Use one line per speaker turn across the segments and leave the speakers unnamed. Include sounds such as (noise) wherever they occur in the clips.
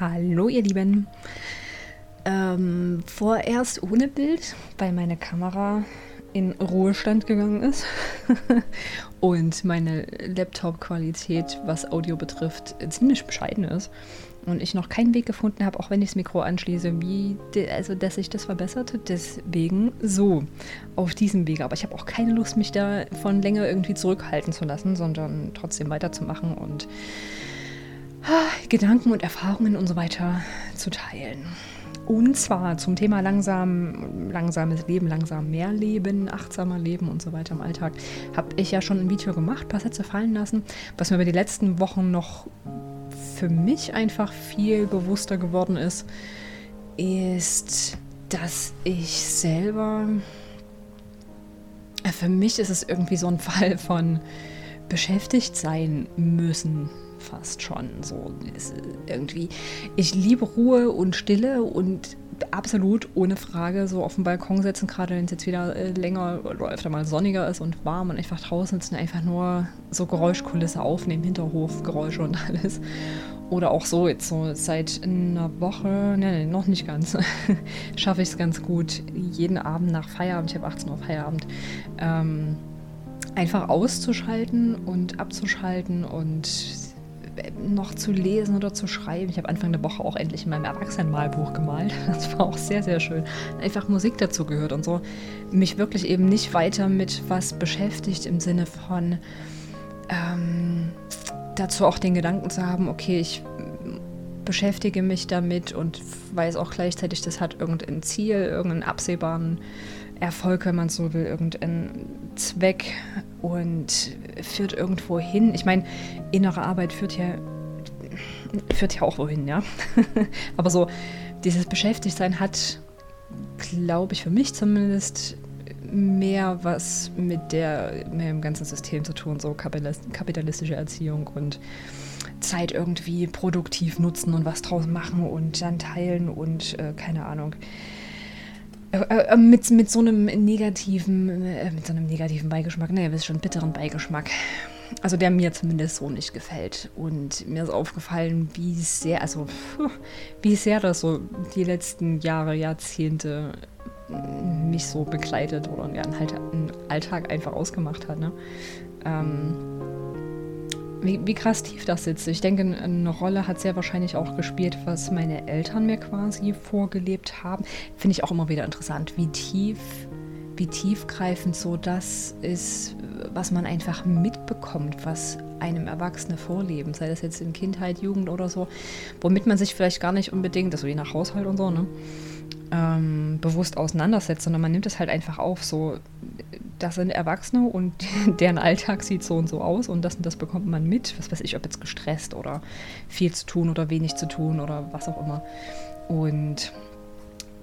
Hallo ihr Lieben. Ähm, vorerst ohne Bild, weil meine Kamera in Ruhestand gegangen ist (laughs) und meine Laptop-Qualität, was Audio betrifft, ziemlich bescheiden ist und ich noch keinen Weg gefunden habe, auch wenn ich das Mikro anschließe, wie also dass sich das verbessert. Deswegen so auf diesem Wege. Aber ich habe auch keine Lust, mich da von länger irgendwie zurückhalten zu lassen, sondern trotzdem weiterzumachen und Gedanken und Erfahrungen und so weiter zu teilen. Und zwar zum Thema langsam, langsames Leben, langsam mehr Leben, achtsamer Leben und so weiter im Alltag. Habe ich ja schon ein Video gemacht, ein paar Sätze fallen lassen, was mir über die letzten Wochen noch für mich einfach viel bewusster geworden ist, ist, dass ich selber, für mich ist es irgendwie so ein Fall von beschäftigt sein müssen fast schon. So irgendwie. Ich liebe Ruhe und Stille und absolut ohne Frage so auf dem Balkon sitzen, gerade wenn es jetzt wieder äh, länger oder öfter mal sonniger ist und warm und einfach draußen sitzen, einfach nur so Geräuschkulisse aufnehmen, Hinterhofgeräusche und (laughs) alles. Oder auch so, jetzt so seit einer Woche, ne, noch nicht ganz, (laughs) schaffe ich es ganz gut, jeden Abend nach Feierabend, ich habe 18 Uhr Feierabend, ähm, einfach auszuschalten und abzuschalten und noch zu lesen oder zu schreiben. Ich habe Anfang der Woche auch endlich in meinem Erwachsenenmalbuch gemalt. (laughs) Das war auch sehr, sehr schön. Einfach Musik dazu gehört und so. Mich wirklich eben nicht weiter mit was beschäftigt im Sinne von ähm, dazu auch den Gedanken zu haben, okay, ich beschäftige mich damit und weiß auch gleichzeitig, das hat irgendein Ziel, irgendeinen absehbaren Erfolg, wenn man so will, irgendeinen Zweck und führt irgendwo hin. Ich meine, innere Arbeit führt ja, führt ja auch wohin, ja. (laughs) Aber so, dieses Beschäftigtsein hat, glaube ich, für mich zumindest mehr was mit der mit dem ganzen System zu tun, so kapitalistische Erziehung und Zeit irgendwie produktiv nutzen und was draus machen und dann teilen und äh, keine Ahnung. Äh, äh, mit, mit so einem negativen, äh, mit so einem negativen Beigeschmack, ne, ihr wisst schon, bitteren Beigeschmack. Also der mir zumindest so nicht gefällt. Und mir ist aufgefallen, wie sehr, also wie sehr das so die letzten Jahre, Jahrzehnte mich so begleitet oder halt einen Alltag einfach ausgemacht hat. Ne? Ähm, wie, wie krass tief das sitzt. Ich denke, eine Rolle hat sehr wahrscheinlich auch gespielt, was meine Eltern mir quasi vorgelebt haben. Finde ich auch immer wieder interessant, wie tief, wie tiefgreifend so das ist, was man einfach mitbekommt, was einem Erwachsene vorleben, sei das jetzt in Kindheit, Jugend oder so, womit man sich vielleicht gar nicht unbedingt, also je nach Haushalt und so, ne? Ähm, bewusst auseinandersetzt, sondern man nimmt es halt einfach auf, so, das sind Erwachsene und (laughs) deren Alltag sieht so und so aus und das und das bekommt man mit, was weiß ich, ob jetzt gestresst oder viel zu tun oder wenig zu tun oder was auch immer. Und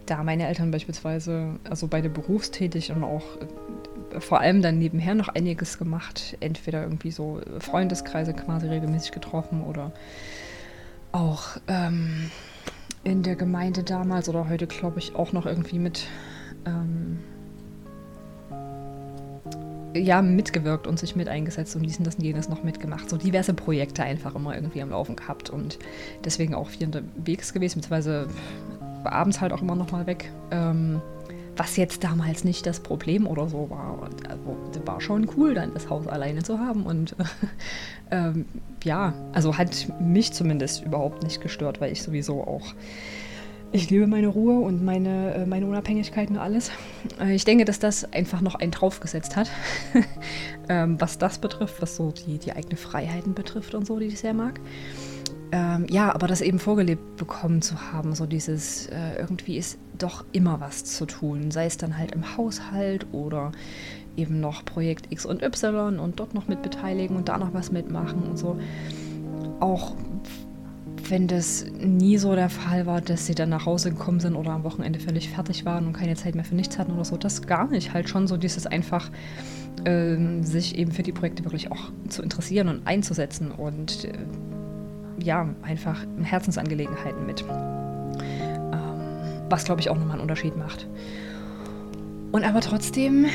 da meine Eltern beispielsweise, also beide berufstätig und auch äh, vor allem dann nebenher noch einiges gemacht, entweder irgendwie so Freundeskreise quasi regelmäßig getroffen oder auch ähm, in der Gemeinde damals oder heute, glaube ich, auch noch irgendwie mit ähm, ja, mitgewirkt und sich mit eingesetzt und diesen, das und jenes noch mitgemacht. So diverse Projekte einfach immer irgendwie am Laufen gehabt und deswegen auch viel unterwegs gewesen, beziehungsweise abends halt auch immer noch mal weg. Ähm, was jetzt damals nicht das Problem oder so war. Und also, war schon cool, dann das Haus alleine zu haben. Und (laughs) ähm, ja, also hat mich zumindest überhaupt nicht gestört, weil ich sowieso auch. Ich liebe meine Ruhe und meine, äh, meine Unabhängigkeit und alles. Äh, ich denke, dass das einfach noch einen draufgesetzt hat, (laughs) ähm, was das betrifft, was so die, die eigenen Freiheiten betrifft und so, die ich sehr mag. Ähm, ja, aber das eben vorgelebt bekommen zu haben, so dieses, äh, irgendwie ist doch immer was zu tun, sei es dann halt im Haushalt oder eben noch Projekt X und Y und dort noch mit beteiligen und da noch was mitmachen und so. Auch wenn das nie so der Fall war, dass sie dann nach Hause gekommen sind oder am Wochenende völlig fertig waren und keine Zeit mehr für nichts hatten oder so, das gar nicht. Halt schon so dieses einfach, äh, sich eben für die Projekte wirklich auch zu interessieren und einzusetzen und äh, ja, einfach Herzensangelegenheiten mit. Ähm, was, glaube ich, auch nochmal einen Unterschied macht. Und aber trotzdem,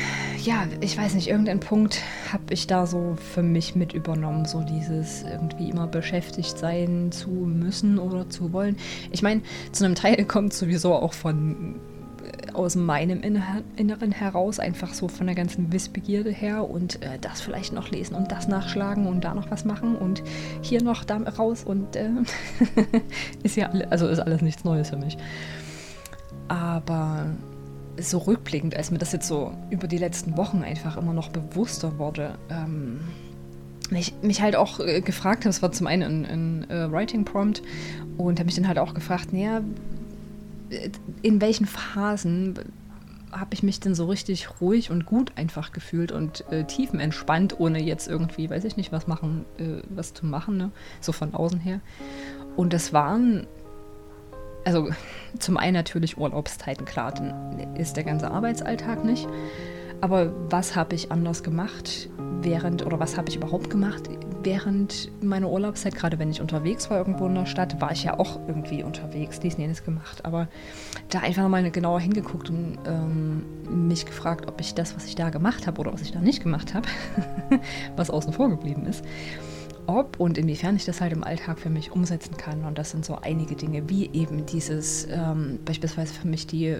ja, ich weiß nicht, irgendeinen Punkt habe ich da so für mich mit übernommen, so dieses irgendwie immer beschäftigt sein zu müssen oder zu wollen. Ich meine, zu einem Teil (laughs) kommt sowieso auch von aus meinem Inneren heraus, einfach so von der ganzen Wissbegierde her und äh, das vielleicht noch lesen und das nachschlagen und da noch was machen und hier noch da raus und äh, (laughs) ist ja, also ist alles nichts Neues für mich. Aber so rückblickend, als mir das jetzt so über die letzten Wochen einfach immer noch bewusster wurde, ähm, mich, mich halt auch äh, gefragt es war zum einen ein, ein äh, Writing Prompt und habe mich dann halt auch gefragt, naja, in welchen Phasen habe ich mich denn so richtig ruhig und gut einfach gefühlt und äh, tiefenentspannt, ohne jetzt irgendwie, weiß ich nicht, was machen, äh, was zu machen, ne? so von außen her. Und das waren also zum einen natürlich Urlaubszeiten, klar, dann ist der ganze Arbeitsalltag nicht. Aber was habe ich anders gemacht während, oder was habe ich überhaupt gemacht während meiner Urlaubszeit? Gerade wenn ich unterwegs war irgendwo in der Stadt, war ich ja auch irgendwie unterwegs, dies und jenes gemacht. Aber da einfach mal genauer hingeguckt und ähm, mich gefragt, ob ich das, was ich da gemacht habe oder was ich da nicht gemacht habe, (laughs) was außen vor geblieben ist, ob und inwiefern ich das halt im Alltag für mich umsetzen kann. Und das sind so einige Dinge, wie eben dieses, ähm, beispielsweise für mich die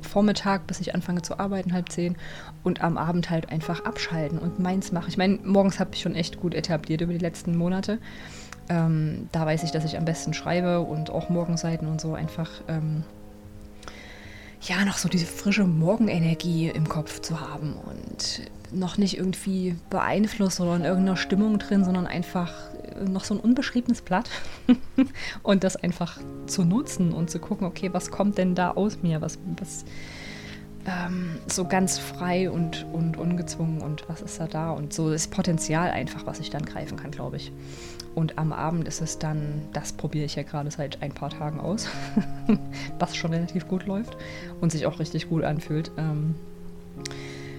Vormittag, bis ich anfange zu arbeiten, halb zehn, und am Abend halt einfach abschalten und meins machen. Ich meine, morgens habe ich schon echt gut etabliert über die letzten Monate. Ähm, da weiß ich, dass ich am besten schreibe und auch Morgenseiten und so einfach. Ähm, ja, noch so diese frische Morgenenergie im Kopf zu haben und noch nicht irgendwie beeinflusst oder in irgendeiner Stimmung drin, sondern einfach äh, noch so ein unbeschriebenes Blatt (laughs) und das einfach zu nutzen und zu gucken, okay, was kommt denn da aus mir, was, was ähm, so ganz frei und, und ungezwungen und was ist da da und so das Potenzial einfach, was ich dann greifen kann, glaube ich. Und am Abend ist es dann, das probiere ich ja gerade seit ein paar Tagen aus, (laughs) was schon relativ gut läuft und sich auch richtig gut anfühlt. Ähm,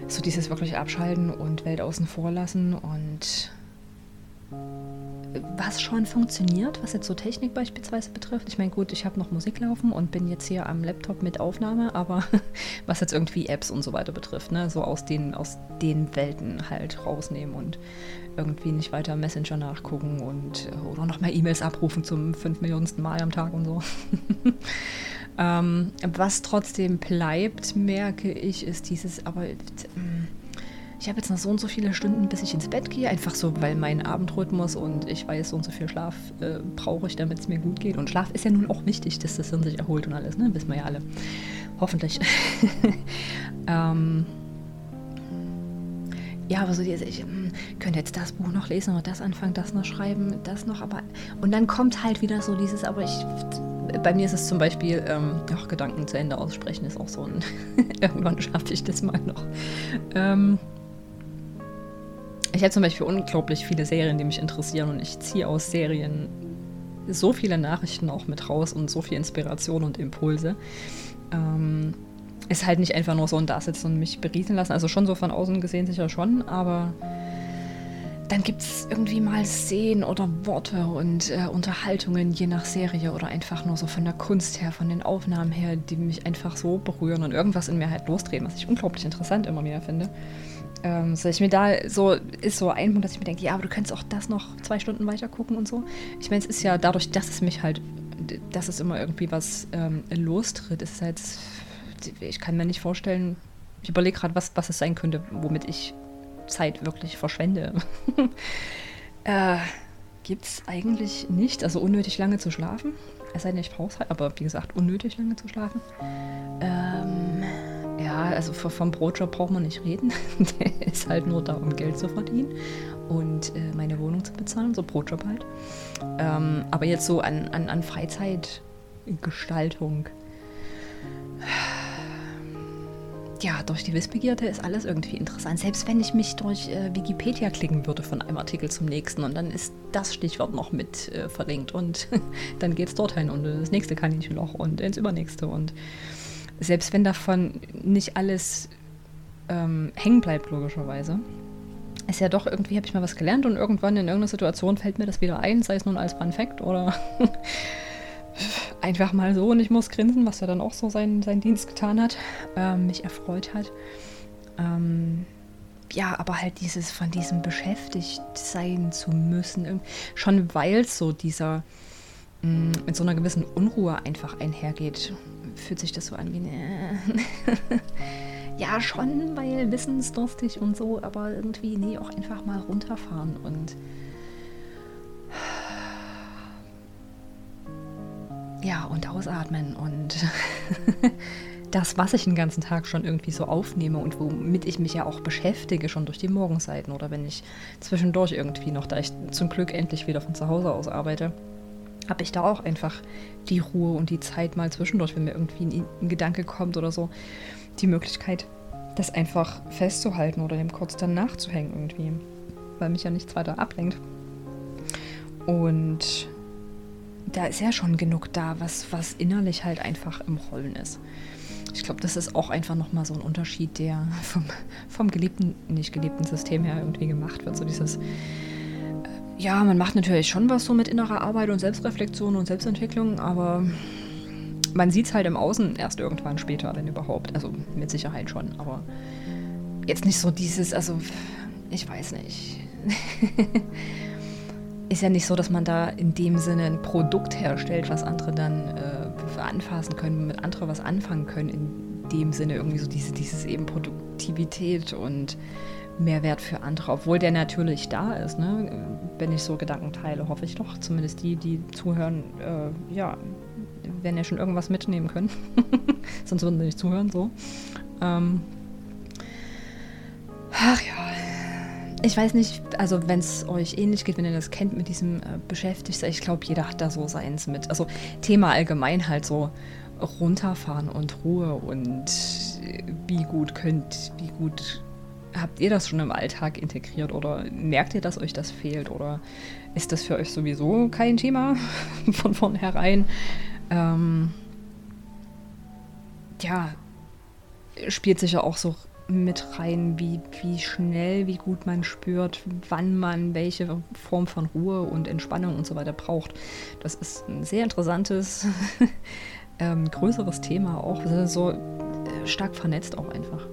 so dieses wirklich abschalten und Welt außen vor lassen und was schon funktioniert, was jetzt so Technik beispielsweise betrifft. Ich meine, gut, ich habe noch Musik laufen und bin jetzt hier am Laptop mit Aufnahme, aber (laughs) was jetzt irgendwie Apps und so weiter betrifft, ne, so aus den, aus den Welten halt rausnehmen und irgendwie nicht weiter Messenger nachgucken und äh, oder nochmal E-Mails abrufen zum fünf Millionensten Mal am Tag und so. (laughs) ähm, was trotzdem bleibt, merke ich, ist dieses, aber äh, ich habe jetzt noch so und so viele Stunden, bis ich ins Bett gehe, einfach so, weil mein Abendrhythmus und ich weiß, so und so viel Schlaf äh, brauche ich, damit es mir gut geht. Und Schlaf ist ja nun auch wichtig, dass das Hirn sich erholt und alles, ne? Wissen wir ja alle. Hoffentlich. (laughs) ähm, ja, aber so diese, ich hm, könnte jetzt das Buch noch lesen oder das anfangen, das noch schreiben, das noch, aber. Und dann kommt halt wieder so dieses, aber ich. Bei mir ist es zum Beispiel, ähm, ach, Gedanken zu Ende aussprechen ist auch so ein. (laughs) irgendwann schaffe ich das mal noch. Ähm, ich habe zum Beispiel unglaublich viele Serien, die mich interessieren und ich ziehe aus Serien so viele Nachrichten auch mit raus und so viel Inspiration und Impulse. Ähm, ist halt nicht einfach nur so ein Dasitzen und mich berieseln lassen. Also schon so von außen gesehen sicher schon, aber dann gibt es irgendwie mal Szenen oder Worte und äh, Unterhaltungen je nach Serie oder einfach nur so von der Kunst her, von den Aufnahmen her, die mich einfach so berühren und irgendwas in mir halt losdrehen, was ich unglaublich interessant immer wieder finde. Ähm, so ich mir da so, ist so ein Punkt, dass ich mir denke, ja, aber du könntest auch das noch zwei Stunden weiter gucken und so. Ich meine, es ist ja dadurch, dass es mich halt, dass es immer irgendwie was ähm, lostritt, ist halt, ich kann mir nicht vorstellen, ich überlege gerade, was, was es sein könnte, womit ich Zeit wirklich verschwende. (laughs) äh, es eigentlich nicht, also unnötig lange zu schlafen. Es sei denn, ich brauche es halt, aber wie gesagt, unnötig lange zu schlafen. Ähm, ja, also vom Brotjob braucht man nicht reden. (laughs) Der ist halt nur da, um Geld zu verdienen und äh, meine Wohnung zu bezahlen, so Brotjob halt. Ähm, aber jetzt so an, an, an Freizeitgestaltung. Ja, durch die Wissbegierde ist alles irgendwie interessant. Selbst wenn ich mich durch äh, Wikipedia klicken würde von einem Artikel zum nächsten und dann ist das Stichwort noch mit äh, verlinkt und (laughs) dann geht es dorthin und das nächste Kaninchenloch und ins übernächste und selbst wenn davon nicht alles ähm, hängen bleibt, logischerweise, ist ja doch irgendwie, habe ich mal was gelernt und irgendwann in irgendeiner Situation fällt mir das wieder ein, sei es nun als Fun oder (laughs) einfach mal so und ich muss grinsen, was er dann auch so seinen, seinen Dienst getan hat, ähm, mich erfreut hat. Ähm, ja, aber halt dieses von diesem beschäftigt sein zu müssen, schon weil so dieser mit so einer gewissen Unruhe einfach einhergeht, fühlt sich das so an wie eine (laughs) ja schon, weil wissensdurstig und so, aber irgendwie nee, auch einfach mal runterfahren und ja, und ausatmen und (laughs) das, was ich den ganzen Tag schon irgendwie so aufnehme und womit ich mich ja auch beschäftige, schon durch die Morgenseiten oder wenn ich zwischendurch irgendwie noch, da ich zum Glück endlich wieder von zu Hause aus arbeite, habe ich da auch einfach die Ruhe und die Zeit mal zwischendurch, wenn mir irgendwie ein, ein Gedanke kommt oder so, die Möglichkeit, das einfach festzuhalten oder dem kurz dann nachzuhängen irgendwie, weil mich ja nichts weiter ablenkt. Und da ist ja schon genug da, was, was innerlich halt einfach im Rollen ist. Ich glaube, das ist auch einfach nochmal so ein Unterschied, der vom, vom geliebten, nicht geliebten System her irgendwie gemacht wird. So dieses, ja, man macht natürlich schon was so mit innerer Arbeit und Selbstreflexion und Selbstentwicklung, aber man sieht es halt im Außen erst irgendwann später, wenn überhaupt. Also mit Sicherheit schon, aber jetzt nicht so dieses, also ich weiß nicht. (laughs) ist ja nicht so, dass man da in dem Sinne ein Produkt herstellt, was andere dann äh, anfassen können, mit andere was anfangen können. In dem Sinne irgendwie so diese, dieses eben Produktivität und Mehrwert für andere, obwohl der natürlich da ist. Ne? Wenn ich so Gedanken teile, hoffe ich doch, zumindest die, die zuhören, äh, ja, werden ja schon irgendwas mitnehmen können. (laughs) Sonst würden sie nicht zuhören, so. Ähm, ach ja, ich weiß nicht, also wenn es euch ähnlich geht, wenn ihr das kennt mit diesem äh, Beschäftigtsein, ich glaube, jeder hat da so seins mit. Also Thema allgemein halt so runterfahren und Ruhe und äh, wie gut könnt, wie gut habt ihr das schon im Alltag integriert oder merkt ihr, dass euch das fehlt oder ist das für euch sowieso kein Thema (laughs) von vornherein? Ähm, ja, spielt sich ja auch so mit rein, wie, wie schnell, wie gut man spürt, wann man welche Form von Ruhe und Entspannung und so weiter braucht. Das ist ein sehr interessantes, (laughs) ähm, größeres Thema auch, so äh, stark vernetzt auch einfach.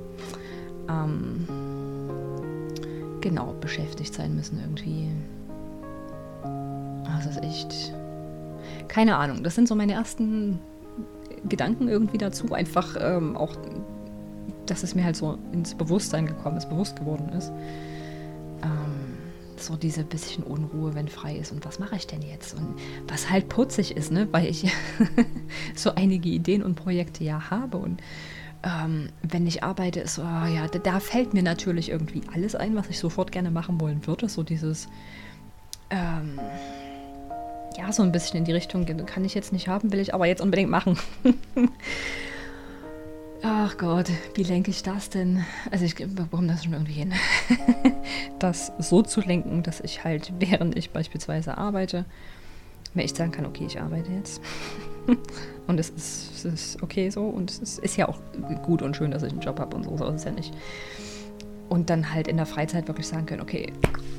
Ähm, genau, beschäftigt sein müssen irgendwie. Das ist echt. Keine Ahnung, das sind so meine ersten Gedanken irgendwie dazu. Einfach ähm, auch dass es mir halt so ins Bewusstsein gekommen ist, bewusst geworden ist. Ähm, so diese bisschen Unruhe, wenn frei ist und was mache ich denn jetzt? Und was halt putzig ist, ne? weil ich (laughs) so einige Ideen und Projekte ja habe und ähm, wenn ich arbeite, ist oh ja, da, da, fällt mir natürlich irgendwie alles ein, was ich sofort gerne machen wollen würde. So dieses, ähm, ja, so ein bisschen in die Richtung, kann ich jetzt nicht haben, will ich aber jetzt unbedingt machen. (laughs) Ach Gott, wie lenke ich das denn? Also ich bekomme das schon irgendwie hin. (laughs) das so zu lenken, dass ich halt, während ich beispielsweise arbeite, mir echt sagen kann, okay, ich arbeite jetzt. (laughs) (laughs) und es ist, es ist okay so und es ist, ja auch gut und schön, dass ich einen Job habe und so, so ist es ja nicht. Und dann halt in der Freizeit wirklich sagen können, okay,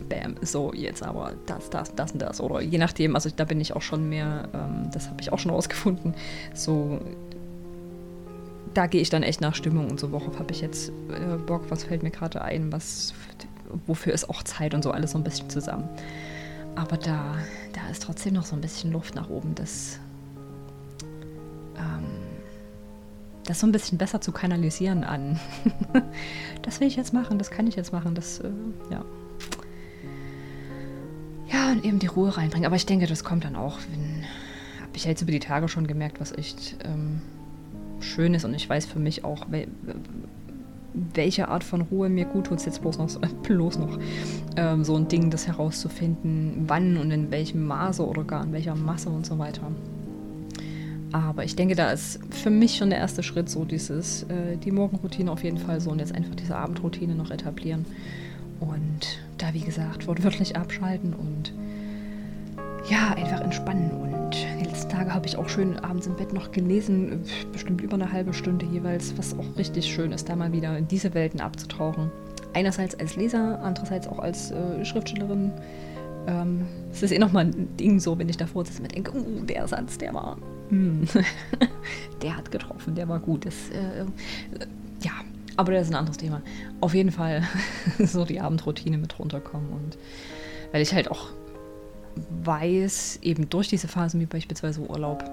bam, so jetzt aber das, das, das und das. Oder je nachdem, also da bin ich auch schon mehr, ähm, das habe ich auch schon (laughs) rausgefunden, so da gehe ich dann echt nach Stimmung und so. Worauf habe ich jetzt äh, Bock? Was fällt mir gerade ein? Was, wofür ist auch Zeit und so alles so ein bisschen zusammen. Aber da, da ist trotzdem noch so ein bisschen Luft nach oben, das, ähm, das so ein bisschen besser zu kanalisieren an. (laughs) das will ich jetzt machen, das kann ich jetzt machen, das, äh, ja. Ja, und eben die Ruhe reinbringen. Aber ich denke, das kommt dann auch, wenn, habe ich jetzt über die Tage schon gemerkt, was echt ähm, schön ist und ich weiß für mich auch, welche Art von Ruhe mir gut tut, jetzt bloß noch, (laughs) bloß noch ähm, so ein Ding, das herauszufinden, wann und in welchem Maße oder gar in welcher Masse und so weiter. Aber ich denke, da ist für mich schon der erste Schritt so dieses, äh, die Morgenroutine auf jeden Fall so und jetzt einfach diese Abendroutine noch etablieren. Und da, wie gesagt, wortwörtlich abschalten und ja, einfach entspannen. Und die letzten Tage habe ich auch schön abends im Bett noch gelesen, bestimmt über eine halbe Stunde jeweils, was auch richtig schön ist, da mal wieder in diese Welten abzutauchen. Einerseits als Leser, andererseits auch als äh, Schriftstellerin. Ähm, es ist eh nochmal ein Ding so, wenn ich davor sitze und denke, uh, der Satz, der war hm, (laughs) der hat getroffen, der war gut. Das, äh, ja, aber das ist ein anderes Thema. Auf jeden Fall (laughs) so die Abendroutine mit runterkommen und weil ich halt auch weiß, eben durch diese Phasen wie beispielsweise Urlaub,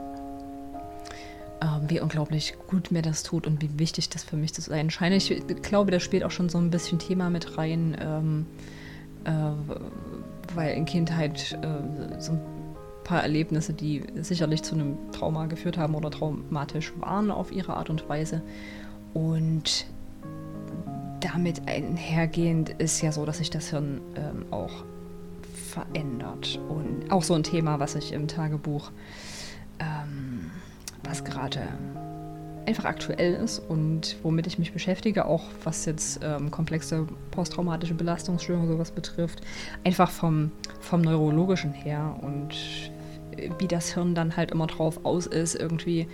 ähm, wie unglaublich gut mir das tut und wie wichtig das für mich zu sein scheint. Ich glaube, das spielt auch schon so ein bisschen Thema mit rein, ähm, äh, weil in Kindheit äh, so ein paar Erlebnisse, die sicherlich zu einem Trauma geführt haben oder traumatisch waren auf ihre Art und Weise. Und damit einhergehend ist ja so, dass sich das Hirn ähm, auch verändert. Und auch so ein Thema, was ich im Tagebuch, ähm, was gerade einfach aktuell ist und womit ich mich beschäftige, auch was jetzt ähm, komplexe posttraumatische Belastungsstörungen sowas betrifft, einfach vom, vom neurologischen her und wie das Hirn dann halt immer drauf aus ist, irgendwie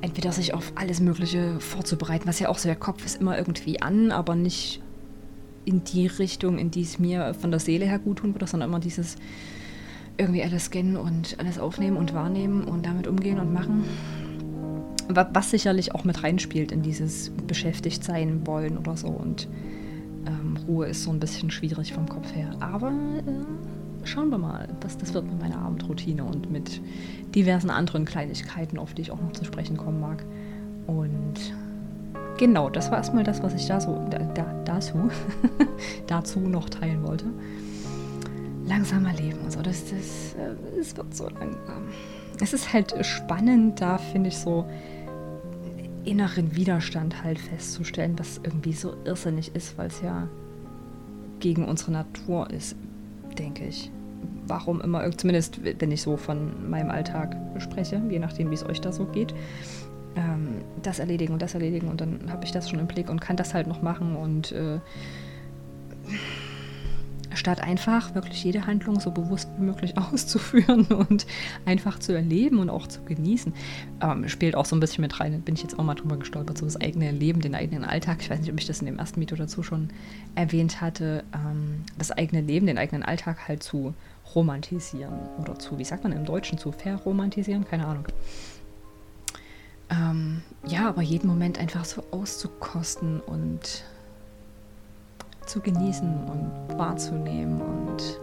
entweder sich auf alles Mögliche vorzubereiten, was ja auch so der Kopf ist immer irgendwie an, aber nicht in die Richtung, in die es mir von der Seele her gut tun würde, sondern immer dieses irgendwie alles scannen und alles aufnehmen und wahrnehmen und damit umgehen und machen. Was sicherlich auch mit reinspielt in dieses beschäftigt sein wollen oder so. Und ähm, Ruhe ist so ein bisschen schwierig vom Kopf her. Aber äh, schauen wir mal, was das wird mit meiner Abendroutine und mit diversen anderen Kleinigkeiten, auf die ich auch noch zu sprechen kommen mag. Und genau, das war erstmal das, was ich da so, da, da, dazu, (laughs) dazu noch teilen wollte. Langsamer Leben und so, das, das, äh, es wird so langsam. Es ist halt spannend, da finde ich so inneren Widerstand halt festzustellen, was irgendwie so irrsinnig ist, weil es ja gegen unsere Natur ist, denke ich. Warum immer, zumindest wenn ich so von meinem Alltag spreche, je nachdem, wie es euch da so geht ähm, das erledigen und das erledigen und dann habe ich das schon im Blick und kann das halt noch machen und äh, statt einfach wirklich jede Handlung so bewusst wie möglich (laughs) auszuführen und einfach zu erleben und auch zu genießen, ähm, spielt auch so ein bisschen mit rein. Bin ich jetzt auch mal drüber gestolpert, so das eigene Leben, den eigenen Alltag. Ich weiß nicht, ob ich das in dem ersten Video dazu schon erwähnt hatte, ähm, das eigene Leben, den eigenen Alltag halt zu romantisieren oder zu, wie sagt man im Deutschen, zu verromantisieren, keine Ahnung. Ähm, ja, aber jeden Moment einfach so auszukosten und zu genießen und wahrzunehmen und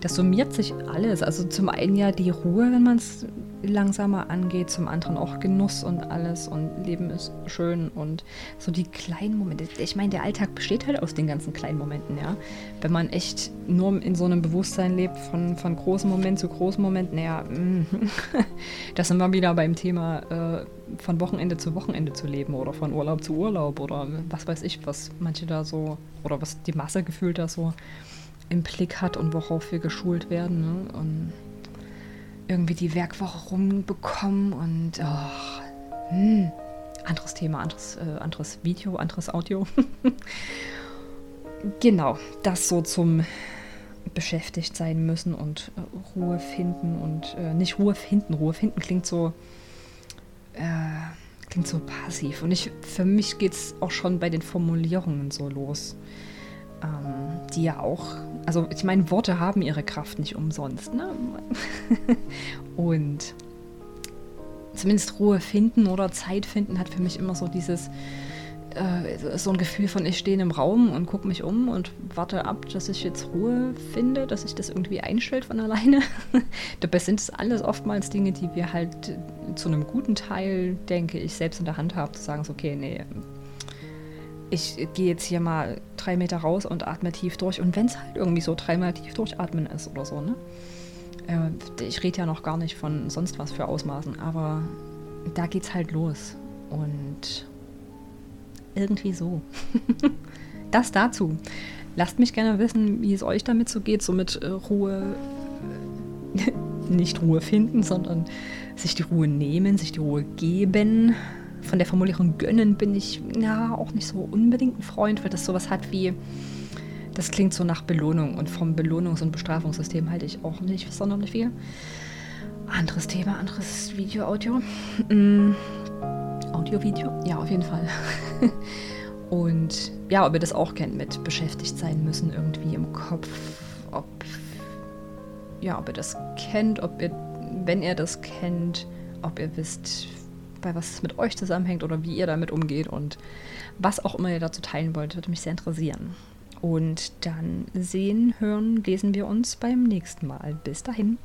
das summiert sich alles. Also zum einen ja die Ruhe, wenn man es langsamer angeht, zum anderen auch Genuss und alles und Leben ist schön und so die kleinen Momente. Ich meine, der Alltag besteht halt aus den ganzen kleinen Momenten, ja. Wenn man echt nur in so einem Bewusstsein lebt, von, von großem Moment zu großem Moment, naja, mm, (laughs) das sind wir wieder beim Thema äh, von Wochenende zu Wochenende zu leben oder von Urlaub zu Urlaub oder was weiß ich, was manche da so oder was die Masse gefühlt da so im Blick hat und worauf wir geschult werden. Ne? Und irgendwie die Werkwoche rumbekommen und oh, hm, anderes Thema, anderes, äh, anderes Video, anderes Audio. (laughs) genau, das so zum beschäftigt sein müssen und äh, Ruhe finden und äh, nicht Ruhe finden. Ruhe finden klingt so äh, klingt so passiv. Und ich, für mich geht es auch schon bei den Formulierungen so los ähm, die ja auch, also ich meine, Worte haben ihre Kraft nicht umsonst. Ne? (laughs) Und zumindest Ruhe finden oder Zeit finden hat für mich immer so dieses, äh, so ein Gefühl von, ich stehe im Raum und gucke mich um und warte ab, dass ich jetzt Ruhe finde, dass sich das irgendwie einstellt von alleine. (laughs) Dabei sind es alles oftmals Dinge, die wir halt zu einem guten Teil, denke ich, selbst in der Hand haben, zu sagen, so, okay, nee, ich gehe jetzt hier mal drei Meter raus und atme tief durch. Und wenn es halt irgendwie so dreimal tief durchatmen ist oder so, ne? Äh, ich rede ja noch gar nicht von sonst was für Ausmaßen, aber da geht's halt los. Und irgendwie so. (laughs) das dazu. Lasst mich gerne wissen, wie es euch damit so geht, so mit äh, Ruhe, äh, (laughs) nicht Ruhe finden, sondern sich die Ruhe nehmen, sich die Ruhe geben, von der Formulierung gönnen bin ich ja auch nicht so unbedingt ein Freund, weil das sowas hat wie, das klingt so nach Belohnung und vom Belohnungs- und Bestrafungssystem halte ich auch nicht sonderlich viel. Anderes Thema, anderes Video, Audio. Audio, Video? Ja, auf jeden Fall. (laughs) und ja, ob ihr das auch kennt mit beschäftigt sein müssen irgendwie im Kopf, ob ja, ob ihr das kennt, ob ihr wenn ihr das kennt, ob ihr wisst, bei was es mit euch zusammenhängt oder wie ihr damit umgeht und was auch immer ihr dazu teilen wollt, würde mich sehr interessieren. Und dann sehen, hören, lesen wir uns beim nächsten Mal. Bis dahin.